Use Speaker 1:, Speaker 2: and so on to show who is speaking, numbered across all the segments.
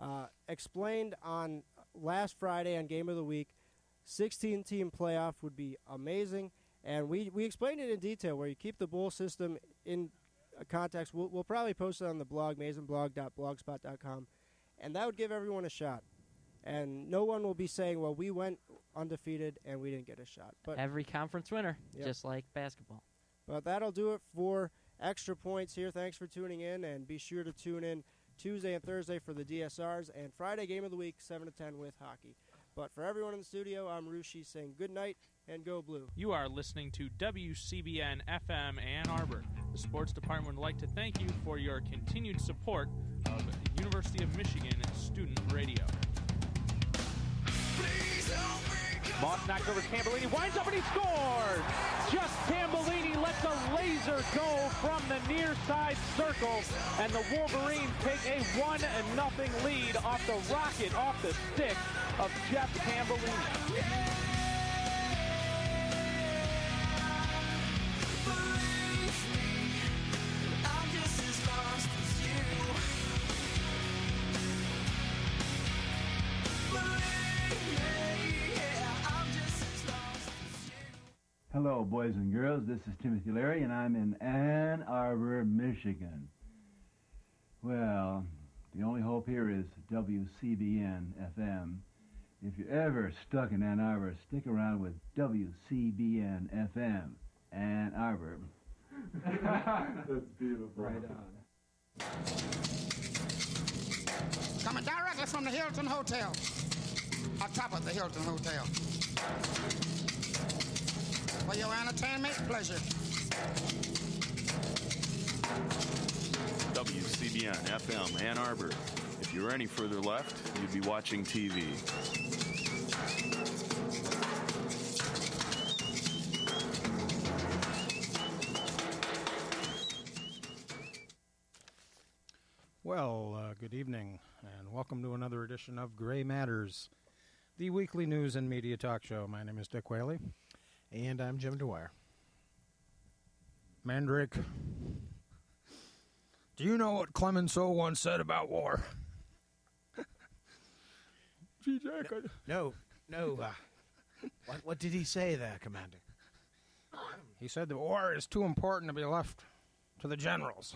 Speaker 1: Uh, explained on last Friday on Game of the Week, 16 team playoff would be amazing. And we, we explained it in detail where you keep the bowl system in context. We'll, we'll probably post it on the blog, masonblog.blogspot.com. And that would give everyone a shot. And no one will be saying, well, we went undefeated and we didn't get a shot. But
Speaker 2: Every conference winner,
Speaker 1: Yep.
Speaker 2: just like basketball.
Speaker 1: But that'll do it for extra points here. Thanks for tuning in, and be sure to tune in Tuesday and Thursday for the DSRs, and Friday game of the week, 7 to 10 with hockey. But for everyone in the studio, I'm Rushi saying good night and go blue.
Speaker 3: You are listening to WCBN FM Ann Arbor. The sports department would like to thank you for your continued support of University of Michigan Student Radio.
Speaker 4: Moss knocks over Tambellini, winds up and he scores! Just Tambellini lets a laser go from the near side circle, and the Wolverines take a 1 and nothing lead off the rocket off the stick of Jeff Tambellini.
Speaker 5: Hello, boys and girls. This is Timothy Leary, and I'm in Ann Arbor, Michigan. Well, the only hope here is WCBN FM. If you're ever stuck in Ann Arbor, stick around with WCBN FM, Ann Arbor.
Speaker 6: That's beautiful.
Speaker 5: Right on.
Speaker 7: Coming directly from the Hilton Hotel. On top of the Hilton Hotel. For your entertainment pleasure.
Speaker 8: WCBN FM Ann Arbor. If you were any further left, you'd be watching TV.
Speaker 9: Well, uh, good evening, and welcome to another edition of Gray Matters, the weekly news and media talk show. My name is Dick Whaley.
Speaker 10: And I'm Jim Dwyer.
Speaker 9: Mandrake, do you know what Clemenceau once said about war?
Speaker 10: Gee, Jack. I... No, no. Uh, what, what did he say there, Commander?
Speaker 9: He said the war is too important to be left to the generals.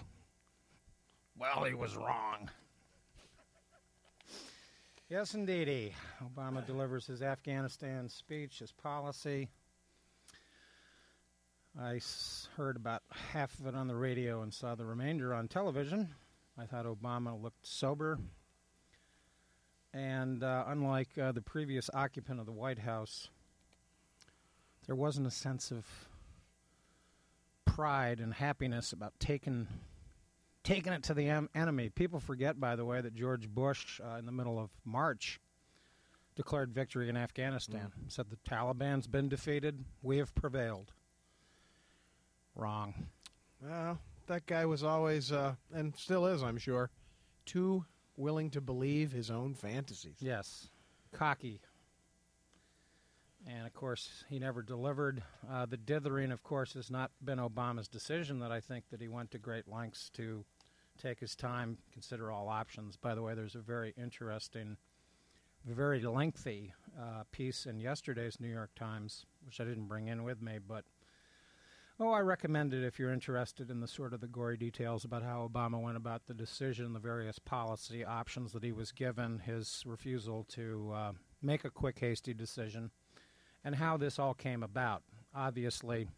Speaker 9: Well, he was wrong. Yes, indeedy. Obama delivers his Afghanistan speech, his policy. I s- heard about half of it on the radio and saw the remainder on television. I thought Obama looked sober. And uh, unlike uh, the previous occupant of the White House, there wasn't a sense of pride and happiness about taking taking it to the em- enemy. People forget, by the way, that George Bush, uh, in the middle of March, declared victory in Afghanistan. Said the Taliban's been defeated. We have prevailed. Wrong.
Speaker 10: Well, that guy was always, uh, and still is, I'm sure, too willing to believe his own fantasies.
Speaker 9: Yes. Cocky. And of course, he never delivered. Uh, the dithering, of course, has not been Obama's decision. That I think that he went to great lengths to take his time, consider all options. By the way, there's a very interesting, very lengthy uh, piece in yesterday's New York Times, which I didn't bring in with me, but Oh, I recommend it if you're interested in the sort of the gory details about how Obama went about the decision, the various policy options that he was given, his refusal to uh, make a quick, hasty decision, and how this all came about. Obviously,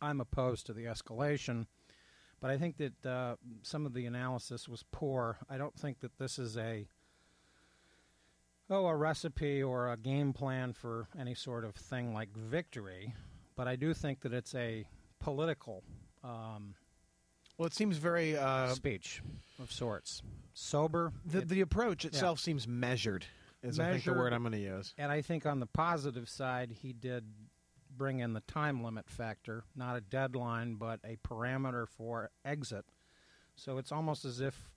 Speaker 9: I'm opposed to the escalation, but I think that uh, some of the analysis was poor. I don't think that this is a oh a recipe or a game plan for any sort of thing like victory but I do think that it's a political um,
Speaker 10: Well, it seems very uh,
Speaker 9: speech of sorts. Sober.
Speaker 10: The,
Speaker 9: It-
Speaker 10: the approach itself
Speaker 9: yeah.
Speaker 10: seems measured. Is I think the word I'm going to use.
Speaker 9: And I think on the positive side, he did bring in the time limit factor, not a deadline, but a parameter for exit. So it's almost as if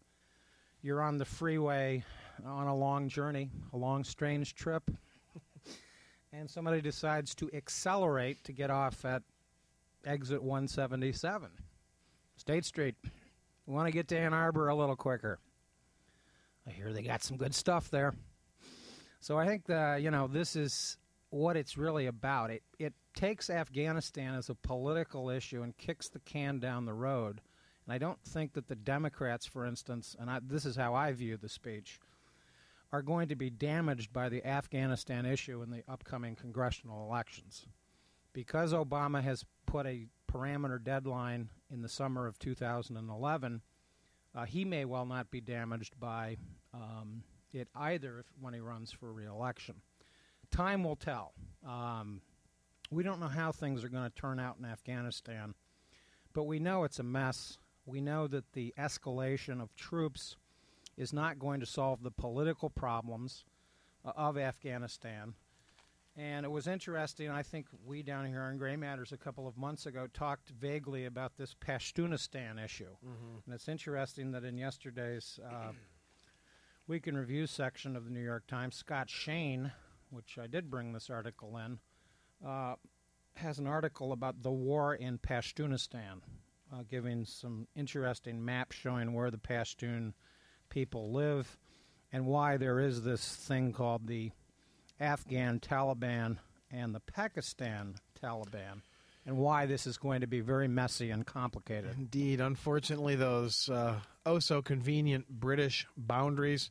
Speaker 9: you're on the freeway on a long journey, a long, strange trip, and somebody decides to accelerate to get off at exit 177, State Street. We want to get to Ann Arbor a little quicker. I hear they got some good stuff there. So I think that you know this is what it's really about. It it takes Afghanistan as a political issue and kicks the can down the road. And I don't think that the Democrats, for instance, and I, this is how I view the speech, are going to be damaged by the Afghanistan issue in the upcoming congressional elections. Because Obama has put a parameter deadline in the summer of 2011, uh, he may well not be damaged by um, it either if, when he runs for reelection. Time will tell. Um, we don't know how things are going to turn out in Afghanistan, but we know it's a mess. We know that the escalation of troops is not going to solve the political problems uh, of Afghanistan. And it was interesting. I think we down here in Gray Matters a couple of months ago talked vaguely about this Pashtunistan issue.
Speaker 10: Mhm.
Speaker 9: And it's interesting that in yesterday's uh, Week in Review section of the New York Times, Scott Shane, which I did bring this article in, uh, has an article about the war in Pashtunistan, uh, giving some interesting maps showing where the Pashtun people live and why there is this thing called the Afghan Taliban and the Pakistan Taliban, and why this is going to be very messy and complicated.
Speaker 10: Indeed, unfortunately, those uh, oh so convenient British boundaries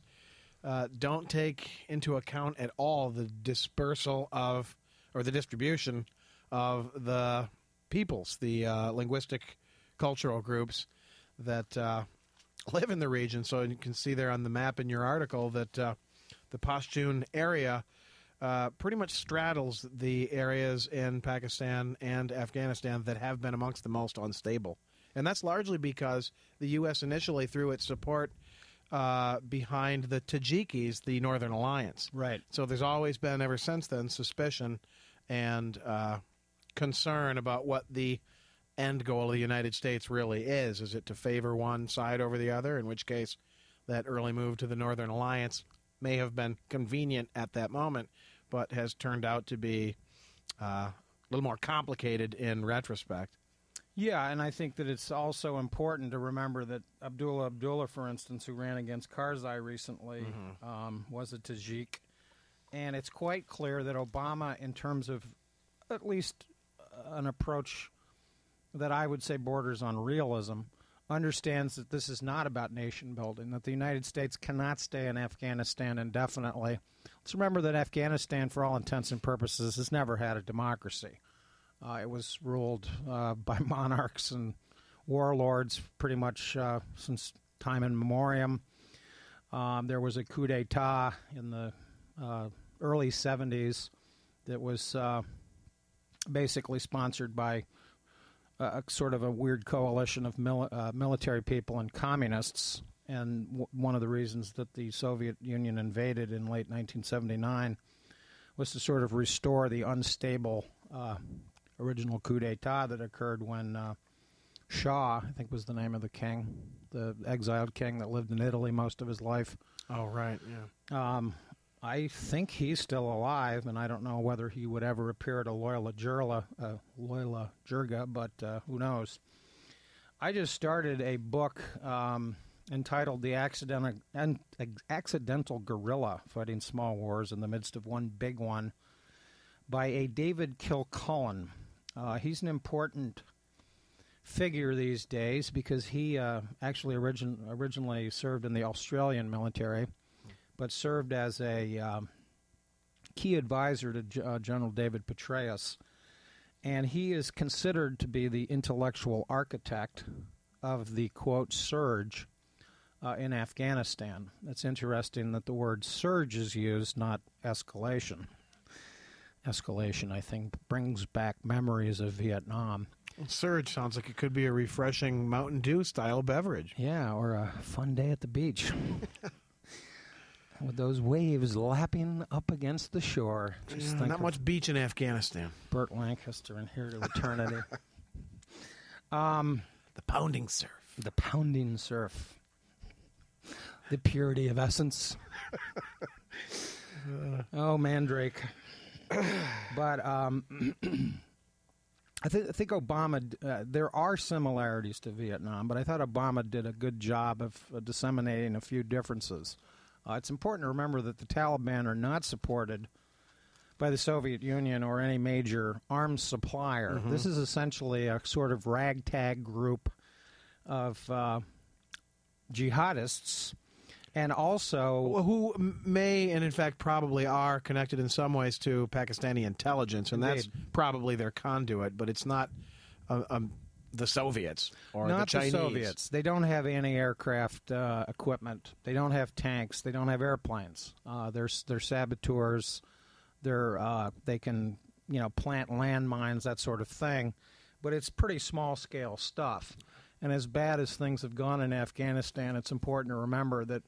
Speaker 10: uh, don't take into account at all the dispersal of or the distribution of the peoples, the uh, linguistic cultural groups that uh, live in the region. So you can see there on the map in your article that uh, the Pashtun area uh, pretty much straddles the areas in Pakistan and Afghanistan that have been amongst the most unstable. And that's largely because the U.S. initially threw its support uh, behind the Tajikis, the Northern Alliance.
Speaker 9: Right.
Speaker 10: So there's always been, ever since then, suspicion and uh, concern about what the end goal of the United States really is. Is it to favor one side over the other? In which case, that early move to the Northern Alliance may have been convenient at that moment, but has turned out to be uh, a little more complicated in retrospect.
Speaker 9: Yeah, and I think that it's also important to remember that Abdullah Abdullah, for instance, who ran against Karzai recently,
Speaker 10: Mhm.
Speaker 9: um, was a Tajik. And it's quite clear that Obama, in terms of at least uh, an approach that I would say borders on realism, understands that this is not about nation building, that the United States cannot stay in Afghanistan indefinitely. Let's remember that Afghanistan, for all intents and purposes, has never had a democracy. Uh, it was ruled uh, by monarchs and warlords pretty much uh, since time in memoriam. Um, there was a coup d'etat in the uh, early 70s that was uh, basically sponsored by a, sort of a weird coalition of mil- uh, military people and communists. And w- one of the reasons that the Soviet Union invaded in late 1979 was to sort of restore the unstable uh, original coup d'etat that occurred when uh, Shah, I think was the name of the king, the exiled king that lived in Italy most of his life.
Speaker 10: Oh, right, yeah.
Speaker 9: Um, I think he's still alive, and I don't know whether he would ever appear at a Loya Jirga, uh, Loyola but uh, who knows. I just started a book um, entitled "The Accidental, Accidental Guerrilla: Fighting Small Wars in the Midst of One Big One" by a David Kilcullen. Uh, he's an important figure these days because he uh, actually origin- originally served in the Australian military, but served as a um, key advisor to uh, General David Petraeus. And he is considered to be the intellectual architect of the quote surge uh, in Afghanistan. It's interesting that the word surge is used, not escalation. Escalation, I think, brings back memories of Vietnam.
Speaker 10: Surge sounds like it could be a refreshing Mountain Dew style beverage.
Speaker 9: Yeah, or a fun day at the beach. With those waves lapping up against the shore. Just
Speaker 10: Yeah,
Speaker 9: think
Speaker 10: not much beach in Afghanistan.
Speaker 9: Burt Lancaster in Here to Eternity. um,
Speaker 10: the pounding surf.
Speaker 9: The pounding surf. The purity of essence. oh, Mandrake. but um, I, th- I think Obama. d- Uh, there are similarities to Vietnam, but I thought Obama did a good job of uh, disseminating a few differences. Uh, it's important to remember that the Taliban are not supported by the Soviet Union or any major arms supplier.
Speaker 10: Mhm.
Speaker 9: This is essentially a sort of ragtag group of uh, jihadists, and also
Speaker 10: who may and in fact probably are connected in some ways to Pakistani intelligence, and that's
Speaker 9: Indeed.
Speaker 10: probably their conduit. But it's not a, um, the Soviets or
Speaker 9: not
Speaker 10: the Chinese.
Speaker 9: Soviets. They don't have anti-aircraft uh, equipment. They don't have tanks. They don't have airplanes. Uh, they're they're saboteurs. They're uh, they can you know plant landmines that sort of thing, but it's pretty small scale stuff. And as bad as things have gone in Afghanistan, it's important to remember that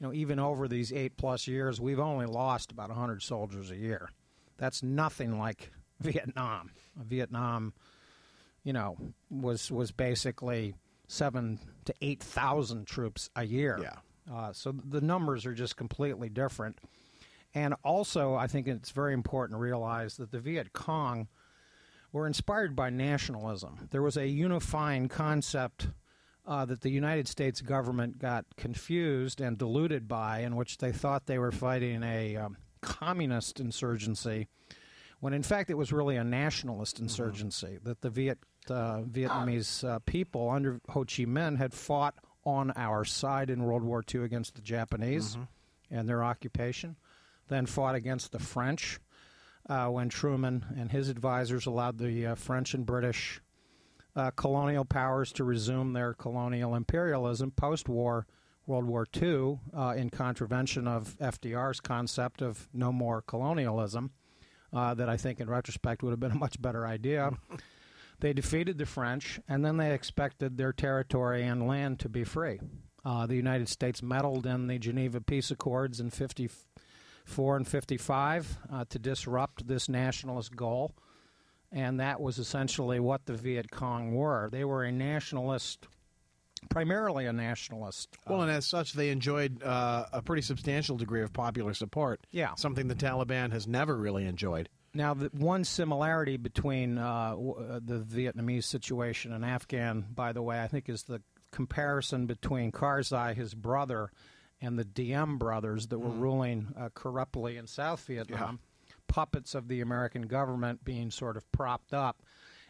Speaker 9: you know even over these eight plus years, we've only lost about hundred soldiers a year. That's nothing like Vietnam. Vietnam you know, was was basically seven to eight thousand troops a year.
Speaker 10: Yeah.
Speaker 9: Uh, so the numbers are just completely different. And also, I think it's very important to realize that the Viet Cong were inspired by nationalism. There was a unifying concept uh, that the United States government got confused and deluded by, in which they thought they were fighting a um, communist insurgency, when in fact it was really a nationalist insurgency. That the Viet uh, Vietnamese uh, people under Ho Chi Minh had fought on our side in World War II against the Japanese and their occupation, then fought against the French uh, when Truman and his advisors allowed the uh, French and British uh, colonial powers to resume their colonial imperialism post war World War II uh, in contravention of FDR's concept of no more colonialism, uh, that I think in retrospect would have been a much better idea. they defeated the French, and then they expected their territory and land to be free. Uh, the United States meddled in the Geneva Peace Accords in 54 and 55 uh, to disrupt this nationalist goal and that was essentially what the Viet Cong were. They were a nationalist, primarily a nationalist.
Speaker 10: Well, and as such, they enjoyed uh, a pretty substantial degree of popular support.
Speaker 9: Yeah.
Speaker 10: something the Taliban has never really enjoyed.
Speaker 9: Now, the one similarity between uh, w- uh, the Vietnamese situation and Afghan, by the way, I think is the comparison between Karzai, his brother, and the Diem brothers that were
Speaker 10: Mm.
Speaker 9: ruling uh, corruptly in South Vietnam, puppets of the American government being sort of propped up.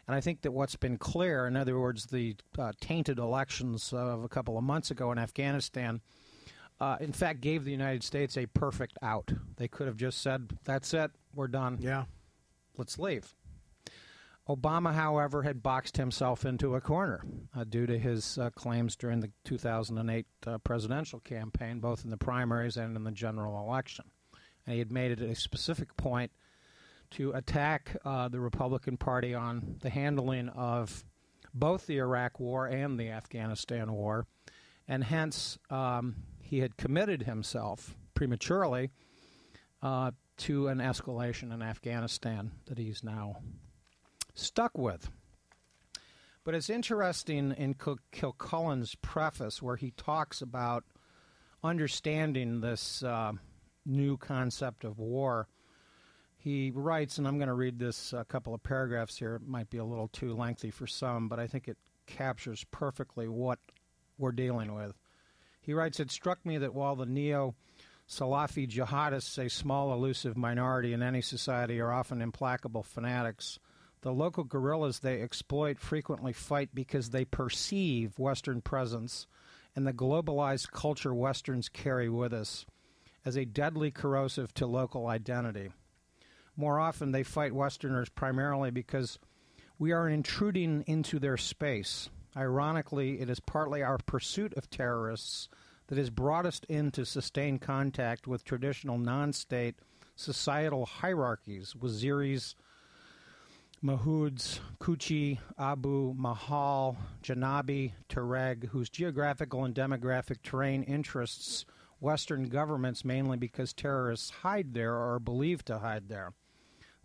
Speaker 9: And I think that what's been clear, in other words, the uh, tainted elections of a couple of months ago in Afghanistan, uh, in fact, gave the United States a perfect out. They could have just said, "That's it, we're done.
Speaker 10: Yeah,
Speaker 9: let's leave." Obama, however, had boxed himself into a corner uh, due to his uh, claims during the 2008 uh, presidential campaign, both in the primaries and in the general election. And he had made it a specific point to attack uh, the Republican Party on the handling of both the Iraq War and the Afghanistan War, and hence um, he had committed himself prematurely uh, to an escalation in Afghanistan that he's now stuck with. But it's interesting in Kilcullen's preface where he talks about understanding this uh, new concept of war. He writes, and I'm going to read this a couple of paragraphs here. It might be a little too lengthy for some, but I think it captures perfectly what we're dealing with. He writes, It struck me that while the neo Salafi jihadists, a small elusive minority in any society, are often implacable fanatics, the local guerrillas they exploit frequently fight because they perceive Western presence and the globalized culture Westerns carry with us as a deadly corrosive to local identity. More often, they fight Westerners primarily because we are intruding into their space. Ironically, it is partly our pursuit of terrorists that brought us into sustained contact with traditional non state societal hierarchies, Waziris, Mahsuds, Kuchi, Abu, Mahal, Janabi, Tuareg, whose geographical and demographic terrain interests Western governments mainly because terrorists hide there or are believed to hide there.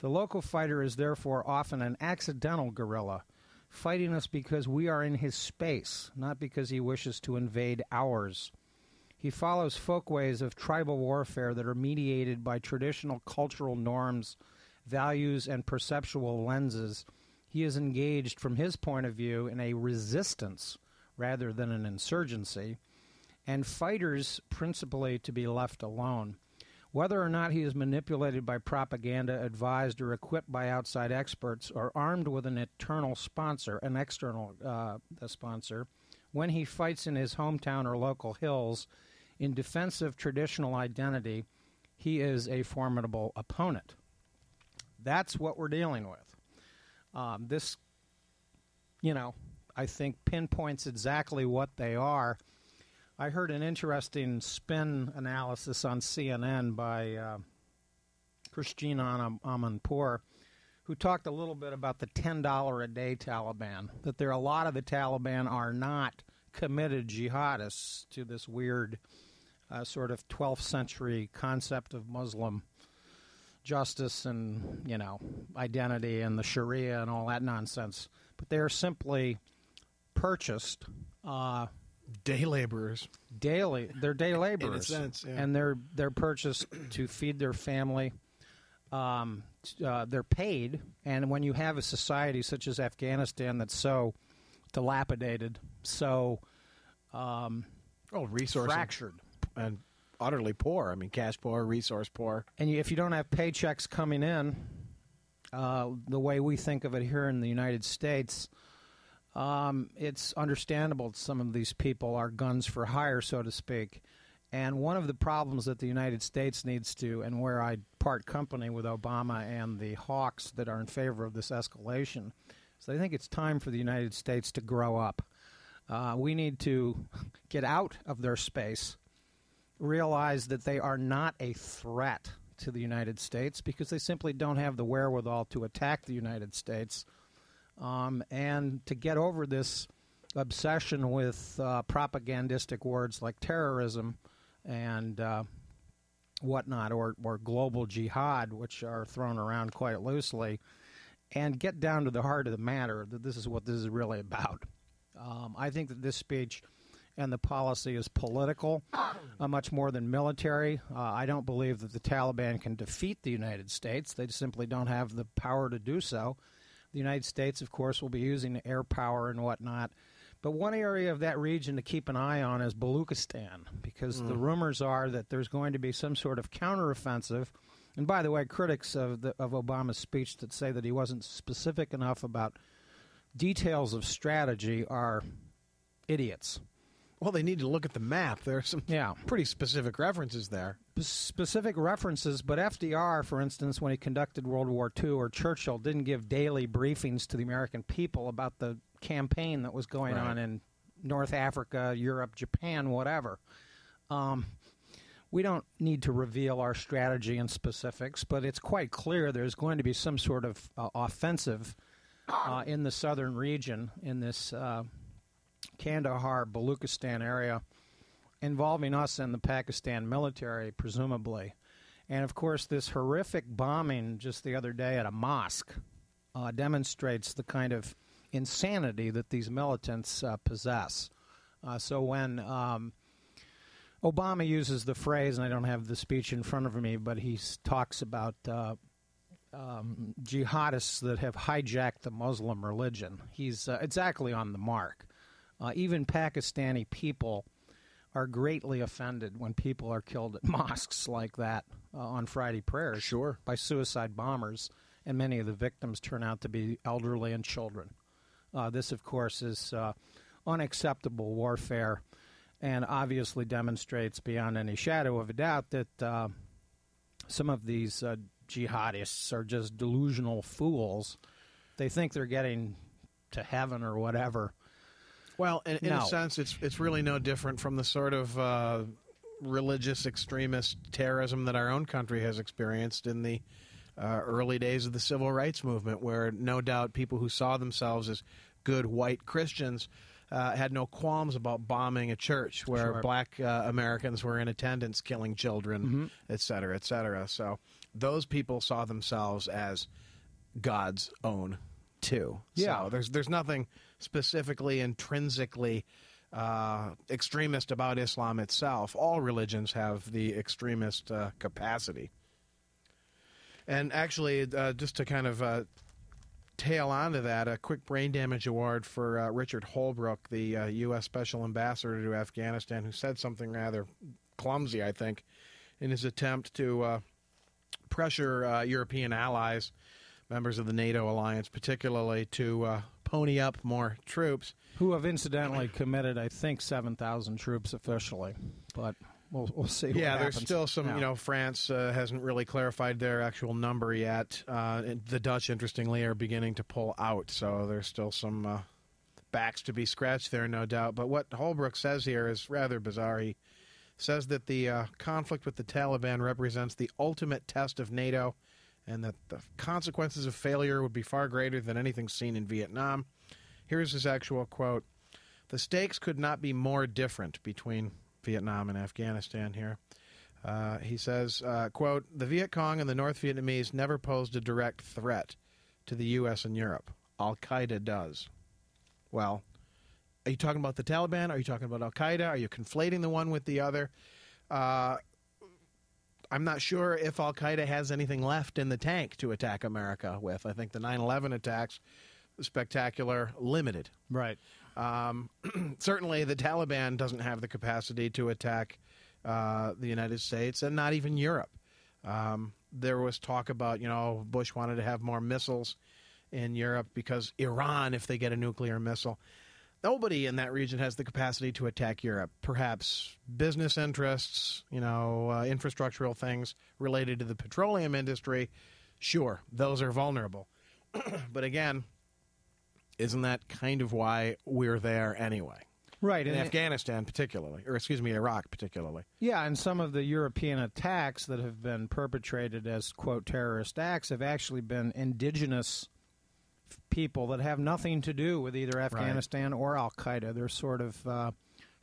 Speaker 9: The local fighter is therefore often an accidental guerrilla, fighting us because we are in his space, not because he wishes to invade ours. He follows folkways of tribal warfare that are mediated by traditional cultural norms, values, and perceptual lenses. He is engaged, from his point of view, in a resistance rather than an insurgency. and fighters principally to be left alone. Whether or not he is manipulated by propaganda, advised, or equipped by outside experts, or armed with an eternal sponsor, an external uh, sponsor, when he fights in his hometown or local hills in defense of traditional identity, he is a formidable opponent. That's what we're dealing with. Um, this, you know, I think pinpoints exactly what they are. I heard an interesting spin analysis on CNN by uh, Christiane Amanpour, who talked a little bit about the $10 a day Taliban, that there are a lot of the Taliban are not committed jihadists to this weird uh, sort of 12th century concept of Muslim justice and, you know, identity and the Sharia and all that nonsense. But they are simply purchased. Uh,
Speaker 10: day laborers.
Speaker 9: Daily, they're day laborers,
Speaker 10: sense, yeah.
Speaker 9: and they're they're purchased to feed their family. Um, uh, they're paid, and when you have a society such as Afghanistan that's so dilapidated, so um,
Speaker 10: oh, resource
Speaker 9: fractured,
Speaker 10: and utterly poor. I mean, cash poor, resource poor.
Speaker 9: And if you don't have paychecks coming in, uh, the way we think of it here in the United States, um, it's understandable some of these people are guns for hire, so to speak. And one of the problems that the United States needs to, and where I part company with Obama and the hawks that are in favor of this escalation, is I think it's time for the United States to grow up. Uh, we need to get out of their space, realize that they are not a threat to the United States because they simply don't have the wherewithal to attack the United States um, and to get over this obsession with uh, propagandistic words like terrorism and uh, whatnot, or, or global jihad, which are thrown around quite loosely, and get down to the heart of the matter that this is what this is really about. Um, I think that this speech and the policy is political, uh, much more than military. Uh, I don't believe that the Taliban can defeat the United States. They simply don't have the power to do so. The United States, of course, will be using air power and whatnot. But one area of that region to keep an eye on is Baluchistan, because mm. the rumors are that there's going to be some sort of counteroffensive. And by the way, critics of the, of Obama's speech that say that he wasn't specific enough about details of strategy are idiots.
Speaker 10: Well, they need to look at the map. There are some
Speaker 9: yeah.
Speaker 10: pretty specific references there.
Speaker 9: Specific references, but FDR, for instance, when he conducted World War II, or Churchill, didn't give daily briefings to the American people about the campaign that was going
Speaker 10: right.
Speaker 9: on in North Africa, Europe, Japan, whatever. Um, we don't need to reveal our strategy and specifics, but it's quite clear there's going to be some sort of uh, offensive uh, in the southern region in this uh, Kandahar, Baluchistan area involving us and the Pakistan military, presumably. And of course, this horrific bombing just the other day at a mosque uh, demonstrates the kind of insanity that these militants uh, possess. Uh, so when um, Obama uses the phrase, and I don't have the speech in front of me, but he talks about uh, um, jihadists that have hijacked the Muslim religion. He's uh, exactly on the mark. Uh, even Pakistani people are greatly offended when people are killed at mosques like that uh, on Friday prayers
Speaker 10: sure.
Speaker 9: by suicide bombers, and many of the victims turn out to be elderly and children. Uh, this, of course, is uh, unacceptable warfare and obviously demonstrates beyond any shadow of a doubt that uh, some of these uh, jihadists are just delusional fools. They think they're getting to heaven or whatever
Speaker 10: well, in, in
Speaker 9: no.
Speaker 10: a sense, it's it's really no different from the sort of uh, religious extremist terrorism that our own country has experienced in the uh, early days of the civil rights movement, where no doubt people who saw themselves as good white Christians uh, had no qualms about bombing a church where
Speaker 9: sure.
Speaker 10: black uh, Americans were in attendance, killing children,
Speaker 9: mm-hmm.
Speaker 10: et cetera, et cetera. So those people saw themselves as God's own too.
Speaker 9: Yeah,
Speaker 10: so there's there's nothing specifically intrinsically uh, extremist about Islam itself. All religions have the extremist uh, capacity. And actually, uh, just to kind of uh, tail onto that, a quick brain damage award for uh, Richard Holbrooke, the uh, U.S. Special Ambassador to Afghanistan, who said something rather clumsy, I think, in his attempt to uh, pressure uh, European allies, members of the NATO alliance, particularly, to uh, pony up more troops.
Speaker 9: Who have incidentally committed, I think, 7,000 troops officially. But we'll, we'll see. what
Speaker 10: yeah, there's still some.
Speaker 9: Yeah.
Speaker 10: You know, France uh, hasn't really clarified their actual number yet. Uh, and the Dutch, interestingly, are beginning to pull out, so there's still some uh, backs to be scratched there, no doubt. But what Holbrooke says here is rather bizarre. He says that the uh, conflict with the Taliban represents the ultimate test of NATO, and that the consequences of failure would be far greater than anything seen in Vietnam. Here's his actual quote. The stakes could not be more different between Vietnam and Afghanistan here. Uh, he says, uh, quote, the Viet Cong and the North Vietnamese never posed a direct threat to the U.S. and Europe. Al Qaeda does. Well, are you talking about the Taliban? Are you talking about Al Qaeda? Are you conflating the one with the other? Uh, I'm not sure if Al Qaeda has anything left in the tank to attack America with. I think the 9 11 attacks, spectacular, limited.
Speaker 9: Right.
Speaker 10: Um, certainly, the Taliban doesn't have the capacity to attack uh, the United States and not even Europe. Um, there was talk about, you know, Bush wanted to have more missiles in Europe because Iran, if they get a nuclear missile, nobody in that region has the capacity to attack Europe. Perhaps business interests, you know, uh, infrastructural things related to the petroleum industry, sure, those are vulnerable. but again, isn't that kind of why we're there anyway?
Speaker 9: Right,
Speaker 10: In
Speaker 9: and it-
Speaker 10: Afghanistan, particularly, or excuse me, Iraq, particularly.
Speaker 9: Yeah, and some of the European attacks that have been perpetrated as, quote, terrorist acts have actually been indigenous people that have nothing to do with either Afghanistan or Al Qaeda. They're sort of uh,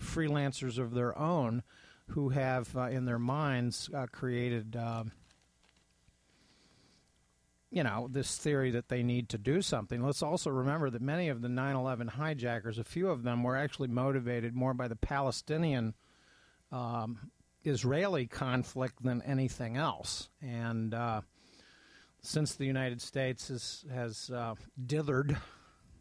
Speaker 9: freelancers of their own who have, uh, in their minds, uh, created. Um, you know, this theory that they need to do something. Let's also remember that many of the 9 11 hijackers, a few of them were actually motivated more by the Palestinian um, Israeli conflict than anything else. And uh, since the United States has, has uh, dithered,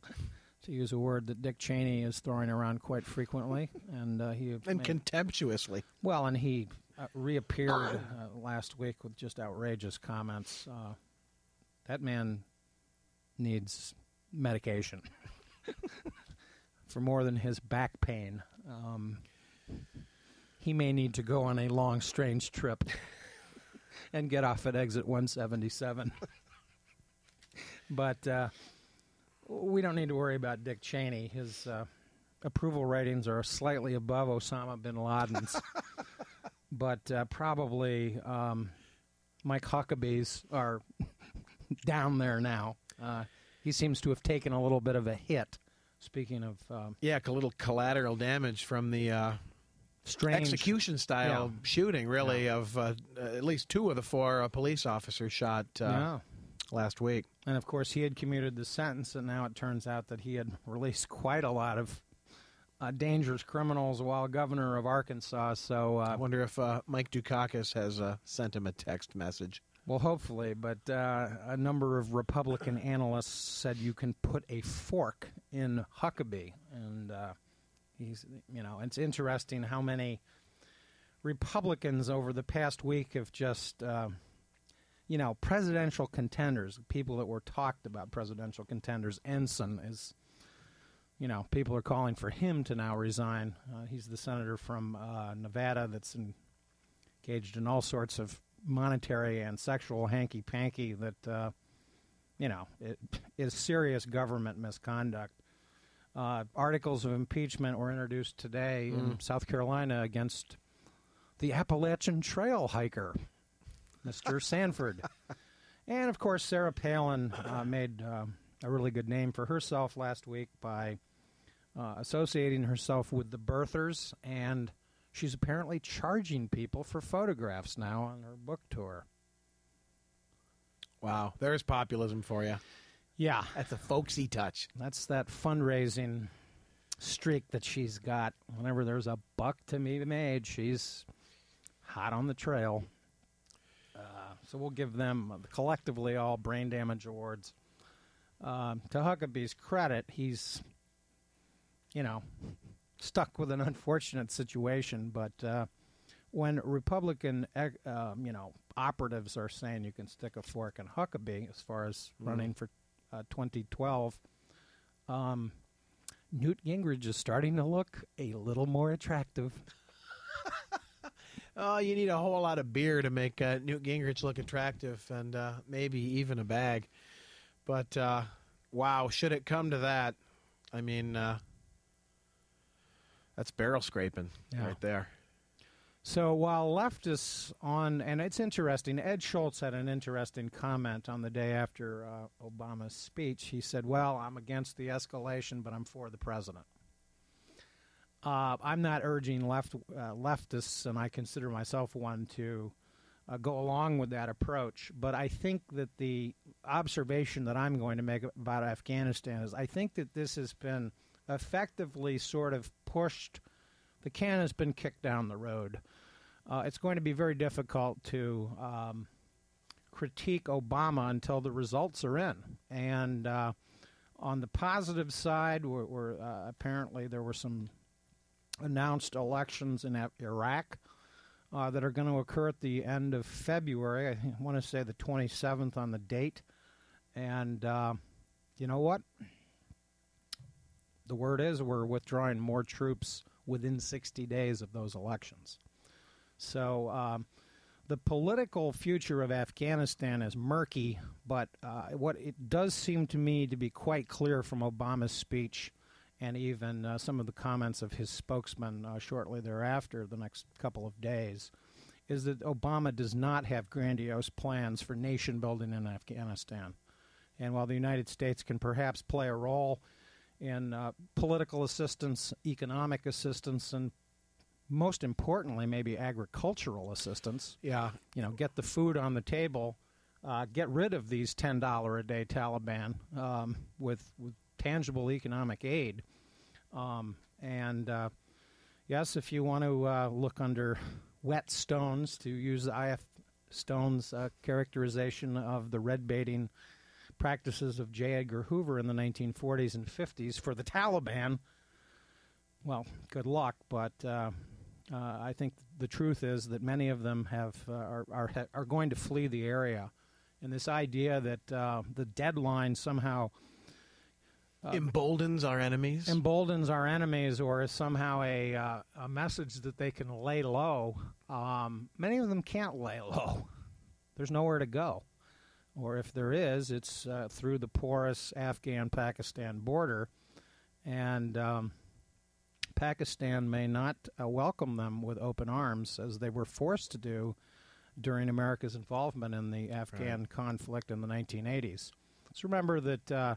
Speaker 9: to use a word that Dick Cheney is throwing around quite frequently, and uh, he
Speaker 10: And contemptuously.
Speaker 9: well, and he uh, reappeared uh, last week with just outrageous comments. Uh, that man needs medication for more than his back pain. Um, he may need to go on a long, strange trip and get off at exit 177. but uh, we don't need to worry about Dick Cheney. His uh, approval ratings are slightly above Osama bin Laden's, but uh, probably um, Mike Huckabee's are down there now. Uh, he seems to have taken a little bit of a hit. Speaking of um,
Speaker 10: Yeah, a little collateral damage from the uh,
Speaker 9: strange
Speaker 10: execution style
Speaker 9: Yeah.
Speaker 10: shooting, really, of uh, at least two of the four uh, police officers shot uh,
Speaker 9: Yeah.
Speaker 10: last week.
Speaker 9: And of course, he had commuted the sentence, and now it turns out that he had released quite a lot of uh, dangerous criminals while governor of Arkansas. So
Speaker 10: I
Speaker 9: uh,
Speaker 10: wonder if uh, Mike Dukakis has uh, sent him a text message.
Speaker 9: Well, hopefully, but uh, a number of Republican analysts said you can put a fork in Huckabee, and uh, he's, you know, it's interesting how many Republicans over the past week have just, uh, you know, presidential contenders, people that were talked about presidential contenders. Ensign is, you know, people are calling for him to now resign. Uh, he's the senator from uh, Nevada that's engaged in all sorts of monetary and sexual hanky panky that, uh, you know, it is serious government misconduct. Uh, articles of impeachment were introduced today in
Speaker 10: Mm.
Speaker 9: South Carolina against the Appalachian Trail hiker, Mr. Sanford. And of course, Sarah Palin uh, made um a really good name for herself last week by uh, associating herself with the birthers, and she's apparently charging people for photographs now on her book tour.
Speaker 10: Wow, there's populism for you.
Speaker 9: Yeah,
Speaker 10: That's a folksy touch.
Speaker 9: that's that fundraising streak that she's got. Whenever there's a buck to be made, she's hot on the trail. Uh, so we'll give them uh, collectively all brain damage awards. um, to Huckabee's credit, he's, you know, stuck with an unfortunate situation. But uh, when Republican, um, you know, operatives are saying you can stick a fork in Huckabee as far as
Speaker 10: Mhm.
Speaker 9: running for uh, 2012, um, Newt Gingrich is starting to look a little more attractive.
Speaker 10: Oh, you need a whole lot of beer to make uh, Newt Gingrich look attractive, and uh, maybe even a bag. But uh, wow, should it come to that, I mean, uh, that's barrel scraping
Speaker 9: Yeah.
Speaker 10: right there.
Speaker 9: So while leftists on, and it's interesting, Ed Schultz had an interesting comment on the day after uh, Obama's speech. He said, Well, I'm against the escalation, but I'm for the president. Uh, I'm not urging left uh, leftists, and I consider myself one to uh, go along with that approach. But I think that the observation that I'm going to make about Afghanistan is I think that this has been effectively sort of pushed. The can has been kicked down the road. Uh, it's going to be very difficult to um, critique Obama until the results are in. And uh, on the positive side, we're, we're, uh, apparently there were some announced elections in Iraq uh, that are going to occur at the end of February. I want to say the 27th on the date. And uh, you know what? The word is we're withdrawing more troops within 60 days of those elections. So um, the political future of Afghanistan is murky, but uh, what it does seem to me to be quite clear from Obama's speech and even uh, some of the comments of his spokesman uh, shortly thereafter, the next couple of days, is that Obama does not have grandiose plans for nation building in Afghanistan. And while the United States can perhaps play a role in uh, political assistance, economic assistance, and most importantly, maybe agricultural assistance.
Speaker 10: Yeah.
Speaker 9: You know, get the food on the table, uh, get rid of these $10 a day Taliban um, with, with tangible economic aid. Um, and uh, yes, if you want to uh, look under wet stones, to use I.F. Stone's uh, characterization of the red baiting practices of J. Edgar Hoover in the 1940s and 50s for the Taliban, well, good luck. But uh, uh, I think the truth is that many of them have uh, are, are are going to flee the area, and this idea that uh, the deadline somehow uh,
Speaker 10: Emboldens our enemies.
Speaker 9: emboldens our enemies, or is somehow a uh, a message that they can lay low. Um, many of them can't lay low. There's nowhere to go, or if there is, it's uh, through the porous Afghan-Pakistan border, and um, Pakistan may not uh, welcome them with open arms as they were forced to do during America's involvement in the Afghan conflict in the 1980s. Let's remember that. Uh,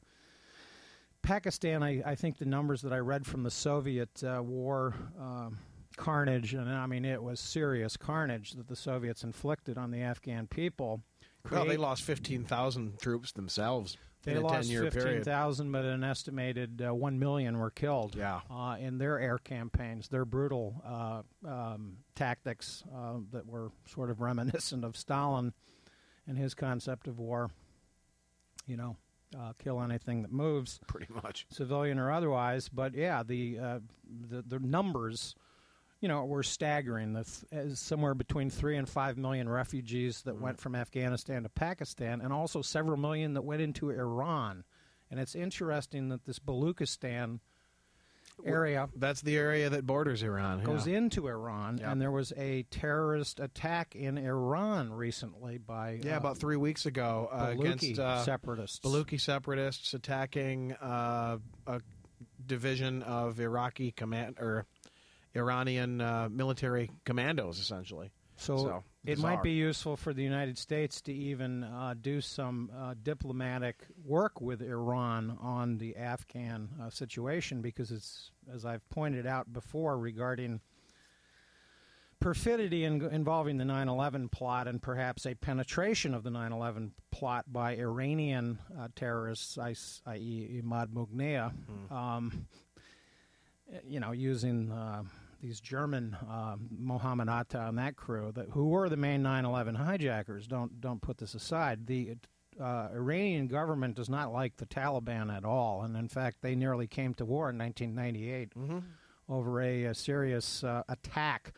Speaker 9: Pakistan, I, I think the numbers that I read from the Soviet uh, war um, carnage, and I mean it was serious carnage that the Soviets inflicted on the Afghan people.
Speaker 10: well, they lost 15,000 troops themselves
Speaker 9: they lost 15,000, but an estimated uh, 1 million were killed
Speaker 10: Yeah.
Speaker 9: uh, in their air campaigns, their brutal uh, um, tactics uh, that were sort of reminiscent of Stalin and his concept of war. You know, uh, kill anything that moves,
Speaker 10: Pretty much.
Speaker 9: civilian or otherwise. But yeah, the uh, the, the numbers, you know, were staggering. The th- is somewhere between three and five million refugees that went from Afghanistan to Pakistan, and also several million that went into Iran. And it's interesting that this Baluchistan area
Speaker 10: That's the area that borders Iran.
Speaker 9: goes
Speaker 10: yeah.
Speaker 9: into Iran,
Speaker 10: Yeah.
Speaker 9: and there was a terrorist attack in Iran recently by
Speaker 10: Yeah,
Speaker 9: uh,
Speaker 10: about three weeks ago uh, against uh,
Speaker 9: separatists.
Speaker 10: Baluchi separatists attacking uh, a division of Iraqi command or Iranian uh, military commandos, essentially.
Speaker 9: So,
Speaker 10: So,
Speaker 9: it might be useful for the United States to even uh, do some uh, diplomatic work with Iran on the Afghan uh, situation because it's, as I've pointed out before, regarding perfidy in, involving the 9 11 plot and perhaps a penetration of the 9 11 plot by Iranian uh, terrorists, i- i.e., Imad Mughniya, um, you know, using uh, these German uh, Mohammed Atta and that crew, that, who were the main 9/11 hijackers. Don't don't put this aside. The uh, Iranian government does not like the Taliban at all, and in fact, they nearly came to war in 1998 over a, a serious uh, attack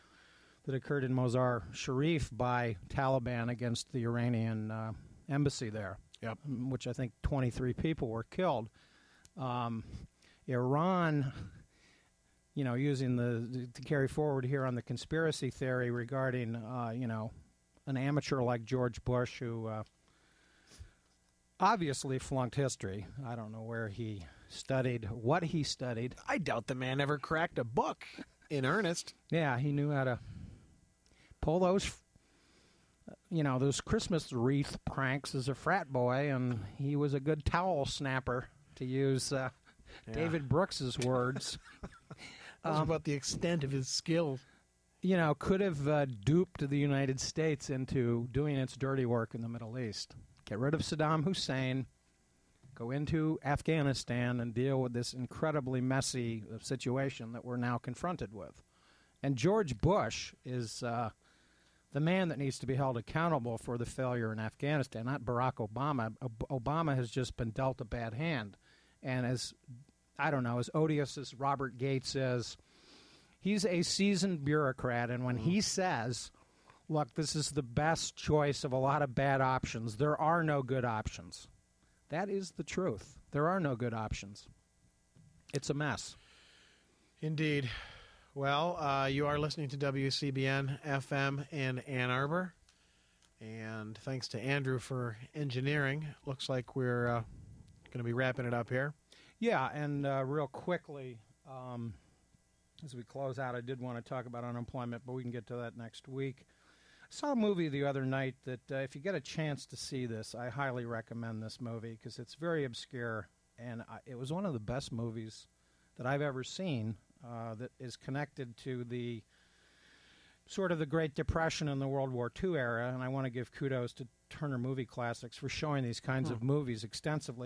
Speaker 9: that occurred in Mazar Sharif by Taliban against the Iranian uh, embassy there.
Speaker 10: Yep.
Speaker 9: Which I think 23 people were killed. Um, Iran, you know, using the to carry forward here on the conspiracy theory regarding, uh, you know, an amateur like George Bush who uh, obviously flunked history. I don't know where he studied, what he studied.
Speaker 10: I doubt the man ever cracked a book in earnest.
Speaker 9: Yeah, he knew how to pull those, you know, those Christmas wreath pranks as a frat boy, and he was a good towel snapper, to use uh,
Speaker 10: Yeah.
Speaker 9: David Brooks's words. Um,
Speaker 10: about the extent of his skill.
Speaker 9: you know, could have uh, duped the United States into doing its dirty work in the Middle East. Get rid of Saddam Hussein, go into Afghanistan, and deal with this incredibly messy uh, situation that we're now confronted with. And George Bush is uh, the man that needs to be held accountable for the failure in Afghanistan, not Barack Obama. Ob- Obama has just been dealt a bad hand. And as, I don't know, as odious as Robert Gates is, he's a seasoned bureaucrat, and when he says, "Look, this is the best choice of a lot of bad options. There are no good options." That is the truth. There are no good options. It's a mess.
Speaker 10: Indeed. Well, uh, you are listening to WCBN FM in Ann Arbor. And thanks to Andrew for engineering. Looks like we're uh, going to be wrapping it up here.
Speaker 9: Yeah, and uh, real quickly, um, as we close out, I did want to talk about unemployment, but we can get to that next week. I saw a movie the other night that, uh, if you get a chance to see this, I highly recommend this movie because it's very obscure, and I, it was one of the best movies that I've ever seen uh, that is connected to the sort of the Great Depression and the World War II era. And I want to give kudos to Turner Movie Classics for showing these kinds of movies extensively.